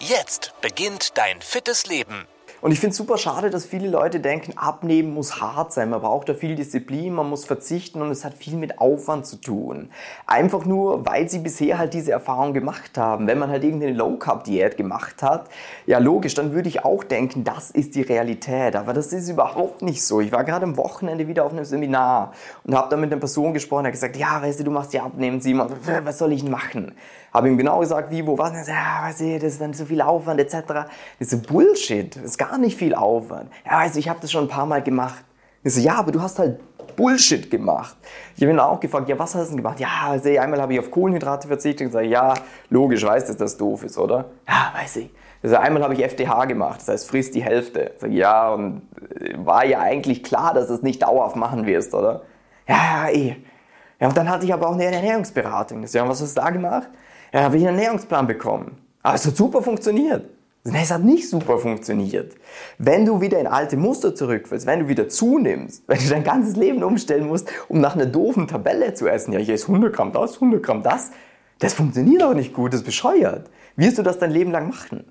Jetzt beginnt dein fittes Leben. Und ich finde es super schade, dass viele Leute denken, abnehmen muss hart sein. Man braucht da viel Disziplin, man muss verzichten und es hat viel mit Aufwand zu tun. Einfach nur, weil sie bisher halt diese Erfahrung gemacht haben. Wenn man halt irgendeine Low-Carb-Diät gemacht hat, ja logisch, dann würde ich auch denken, das ist die Realität. Aber das ist überhaupt nicht so. Ich war gerade am Wochenende wieder auf einem Seminar und habe da mit einer Person gesprochen, hat gesagt, ja, weißt du, du machst ja abnehmen, Simon, was soll ich machen? Habe ihm genau gesagt, wie, wo, was. Und er sagt, ja, weißt du, das ist dann so viel Aufwand etc. Das ist Bullshit. Das gar nicht viel Aufwand. Ja, du, ich habe das schon ein paar Mal gemacht. Ich so, ja, aber du hast halt Bullshit gemacht. Ich habe ihn auch gefragt, ja, was hast du denn gemacht? Ja, also einmal habe ich auf Kohlenhydrate verzichtet und gesagt, ja, logisch, weißt du, dass das doof ist, oder? Ja, weiß ich. Also einmal habe ich FDH gemacht, das heißt, frisst die Hälfte. Ich sage, ja, und äh, war ja eigentlich klar, dass du es nicht dauerhaft machen wirst, oder? Ja, ja, eh. Ja, und dann hatte ich aber auch eine Ernährungsberatung. Das, ja, was hast du da gemacht? Ja, habe ich einen Ernährungsplan bekommen. Aber es hat super funktioniert. Es hat nicht super funktioniert. Wenn du wieder in alte Muster zurückfällst, wenn du wieder zunimmst, wenn du dein ganzes Leben umstellen musst, um nach einer doofen Tabelle zu essen, ja, ich esse 100 Gramm das, 100 Gramm das, das funktioniert auch nicht gut, das ist bescheuert. Wirst du das dein Leben lang machen?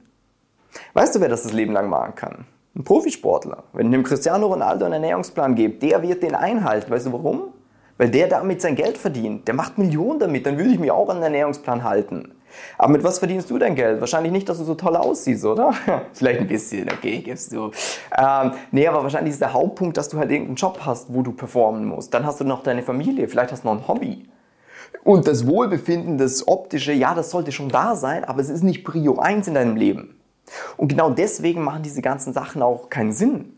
Weißt du, wer das das Leben lang machen kann? Ein Profisportler. Wenn dem Cristiano Ronaldo einen Ernährungsplan gibt, der wird den einhalten. Weißt du warum? Weil der damit sein Geld verdient. Der macht Millionen damit. Dann würde ich mich auch an den Ernährungsplan halten. Aber mit was verdienst du dein Geld? Wahrscheinlich nicht, dass du so toll aussiehst, oder? Vielleicht ein bisschen, okay, gibst du. Ähm, nee, aber wahrscheinlich ist der Hauptpunkt, dass du halt irgendeinen Job hast, wo du performen musst. Dann hast du noch deine Familie, vielleicht hast du noch ein Hobby. Und das Wohlbefinden, das Optische, ja, das sollte schon da sein, aber es ist nicht Prio 1 in deinem Leben. Und genau deswegen machen diese ganzen Sachen auch keinen Sinn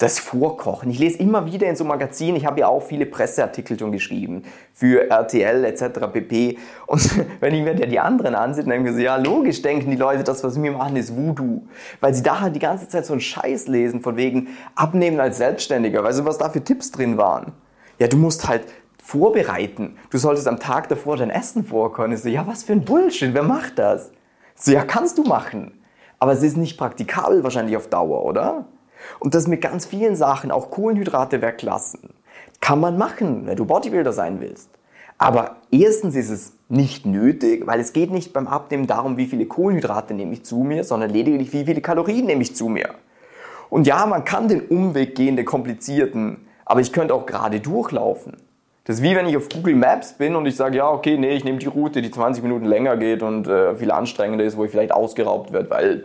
das Vorkochen. Ich lese immer wieder in so Magazinen, ich habe ja auch viele Presseartikel schon geschrieben für RTL etc. pp. Und wenn ich mir die anderen ansehe, dann denke ich so, ja logisch denken die Leute, das was wir machen ist Voodoo. Weil sie da halt die ganze Zeit so einen Scheiß lesen von wegen Abnehmen als Selbstständiger. Weißt du, was da für Tipps drin waren? Ja, du musst halt vorbereiten. Du solltest am Tag davor dein Essen vorkochen. Ich so, ja was für ein Bullshit, wer macht das? so, ja kannst du machen. Aber es ist nicht praktikabel wahrscheinlich auf Dauer, oder? Und das mit ganz vielen Sachen, auch Kohlenhydrate weglassen, kann man machen, wenn du Bodybuilder sein willst. Aber erstens ist es nicht nötig, weil es geht nicht beim Abnehmen darum, wie viele Kohlenhydrate nehme ich zu mir, sondern lediglich, wie viele Kalorien nehme ich zu mir. Und ja, man kann den Umweg gehen, den komplizierten, aber ich könnte auch gerade durchlaufen. Das ist wie wenn ich auf Google Maps bin und ich sage, ja, okay, nee, ich nehme die Route, die 20 Minuten länger geht und äh, viel anstrengender ist, wo ich vielleicht ausgeraubt werde, weil,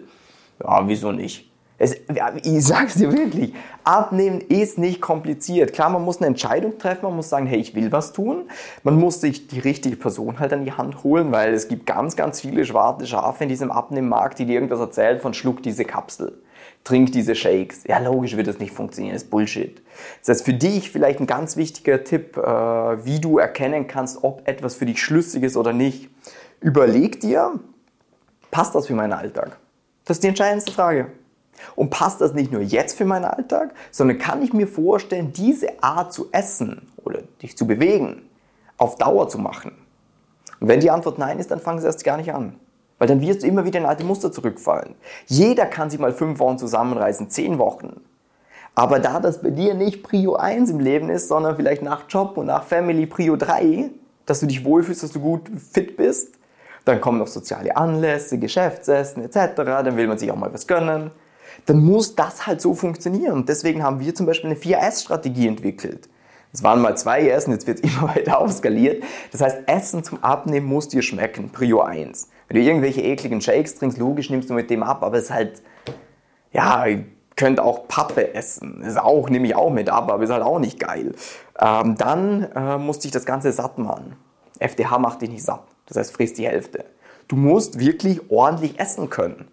ja, wieso nicht? Es, ich sag's dir wirklich, abnehmen ist nicht kompliziert. Klar, man muss eine Entscheidung treffen, man muss sagen, hey, ich will was tun. Man muss sich die richtige Person halt an die Hand holen, weil es gibt ganz, ganz viele schwarze Schafe in diesem Abnehmmarkt, die dir irgendwas erzählen von schluck diese Kapsel, trink diese Shakes. Ja, logisch wird das nicht funktionieren, das ist Bullshit. Das heißt, für dich vielleicht ein ganz wichtiger Tipp, äh, wie du erkennen kannst, ob etwas für dich schlüssig ist oder nicht. Überleg dir, passt das für meinen Alltag? Das ist die entscheidendste Frage. Und passt das nicht nur jetzt für meinen Alltag, sondern kann ich mir vorstellen, diese Art zu essen oder dich zu bewegen, auf Dauer zu machen? Und wenn die Antwort nein ist, dann fangen sie erst gar nicht an. Weil dann wirst du immer wieder in alte Muster zurückfallen. Jeder kann sich mal fünf Wochen zusammenreißen, zehn Wochen. Aber da das bei dir nicht Prio 1 im Leben ist, sondern vielleicht nach Job und nach Family Prio 3, dass du dich wohlfühlst, dass du gut fit bist, dann kommen noch soziale Anlässe, Geschäftsessen etc., dann will man sich auch mal was gönnen dann muss das halt so funktionieren. Und deswegen haben wir zum Beispiel eine 4S-Strategie entwickelt. Es waren mal zwei Essen, jetzt wird es immer weiter aufskaliert. Das heißt, Essen zum Abnehmen muss dir schmecken, Prio 1. Wenn du irgendwelche ekligen Shakes trinkst, logisch nimmst du mit dem ab, aber es ist halt, ja, ihr könnt auch Pappe essen. Ist auch, nehme ich auch mit ab, aber ist halt auch nicht geil. Ähm, dann äh, musst dich das Ganze satt machen. FDH macht dich nicht satt. Das heißt, frisst die Hälfte. Du musst wirklich ordentlich essen können.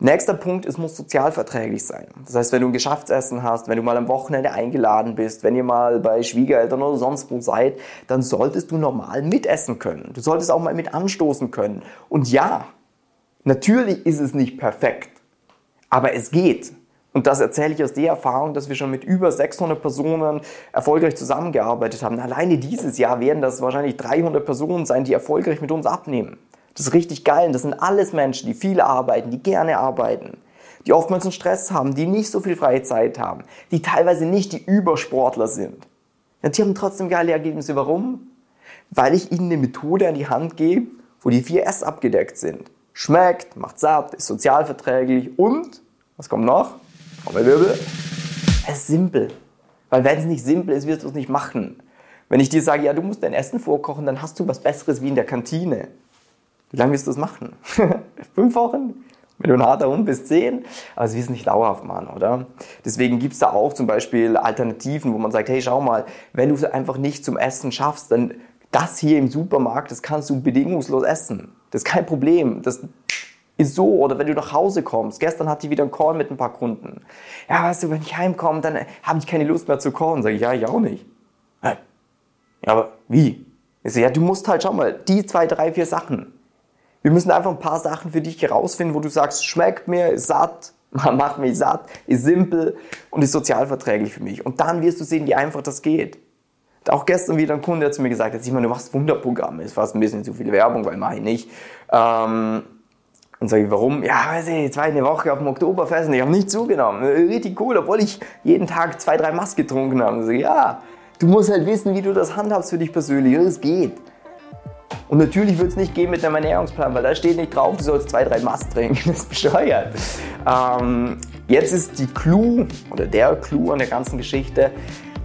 Nächster Punkt, es muss sozialverträglich sein. Das heißt, wenn du ein Geschäftsessen hast, wenn du mal am Wochenende eingeladen bist, wenn ihr mal bei Schwiegereltern oder sonst wo seid, dann solltest du normal mitessen können. Du solltest auch mal mit anstoßen können. Und ja, natürlich ist es nicht perfekt. Aber es geht. Und das erzähle ich aus der Erfahrung, dass wir schon mit über 600 Personen erfolgreich zusammengearbeitet haben. Alleine dieses Jahr werden das wahrscheinlich 300 Personen sein, die erfolgreich mit uns abnehmen. Das ist richtig geil. Und das sind alles Menschen, die viel arbeiten, die gerne arbeiten, die oftmals einen Stress haben, die nicht so viel freie Zeit haben, die teilweise nicht die Übersportler sind. Und die haben trotzdem geile Ergebnisse. Warum? Weil ich ihnen eine Methode an die Hand gebe, wo die vier S abgedeckt sind. Schmeckt, macht satt, ist sozialverträglich und, was kommt noch? Trommelwirbel. Es ist simpel. Weil wenn es nicht simpel ist, wirst du es nicht machen. Wenn ich dir sage, ja, du musst dein Essen vorkochen, dann hast du was Besseres wie in der Kantine. Wie lange wirst du es machen? Fünf Wochen? Wenn du ein harter Hund bist, zehn. Aber es wirst nicht dauerhaft machen, oder? Deswegen gibt es da auch zum Beispiel Alternativen, wo man sagt, hey, schau mal, wenn du es einfach nicht zum Essen schaffst, dann das hier im Supermarkt, das kannst du bedingungslos essen. Das ist kein Problem. Das ist so. Oder wenn du nach Hause kommst. Gestern hatte ich wieder einen Call mit ein paar Kunden. Ja, weißt du, wenn ich heimkomme, dann habe ich keine Lust mehr zu callen. Sag ich, ja, ich auch nicht. Ja, aber wie? Ich sage, ja, du musst halt, schau mal, die zwei, drei, vier Sachen. Wir müssen einfach ein paar Sachen für dich herausfinden, wo du sagst, schmeckt mir, ist satt, macht mich satt, ist simpel und ist sozialverträglich für mich. Und dann wirst du sehen, wie einfach das geht. Auch gestern wieder ein Kunde hat zu mir gesagt, jetzt Simon, du machst Wunderprogramme. Ist fast ein bisschen zu viel Werbung, weil mache ich nicht. Ähm, und sage ich, warum? Ja, weiß ich, zweite Woche auf dem Oktoberfest und ich habe nicht zugenommen. Richtig cool, obwohl ich jeden Tag zwei, drei Mass getrunken habe. Und sage, ja, du musst halt wissen, wie du das handhabst für dich persönlich. Es geht. Und natürlich wird es nicht gehen mit einem Ernährungsplan, weil da steht nicht drauf, du sollst zwei, drei Mast trinken. Das ist bescheuert. Ähm, jetzt ist die Clou oder der Clou an der ganzen Geschichte,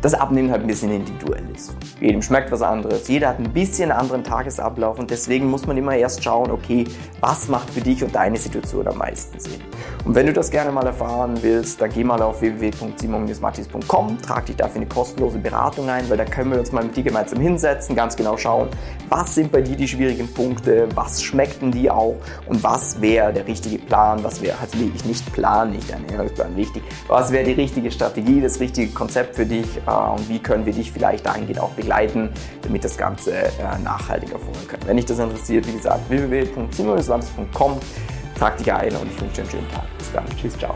das Abnehmen halt ein bisschen individuell ist. Jedem schmeckt was anderes, jeder hat ein bisschen einen anderen Tagesablauf und deswegen muss man immer erst schauen, okay, was macht für dich und deine Situation am meisten Sinn. Und wenn du das gerne mal erfahren willst, dann geh mal auf www.simon-mattis.com, trag dich dafür eine kostenlose Beratung ein, weil da können wir uns mal mit dir gemeinsam hinsetzen, ganz genau schauen, was sind bei dir die schwierigen Punkte, was schmeckten die auch und was wäre der richtige Plan, was wäre, also wirklich nicht Plan, nicht Ernährungsplan, wichtig, was wäre die richtige Strategie, das richtige Konzept für dich, und wie können wir dich vielleicht dahingehend auch begleiten, damit das Ganze äh, nachhaltiger vorgehen kann. Wenn dich das interessiert, wie gesagt, www.simonslandes.com, trag dich ein und ich wünsche dir einen schönen Tag. Bis dann. Tschüss, ciao.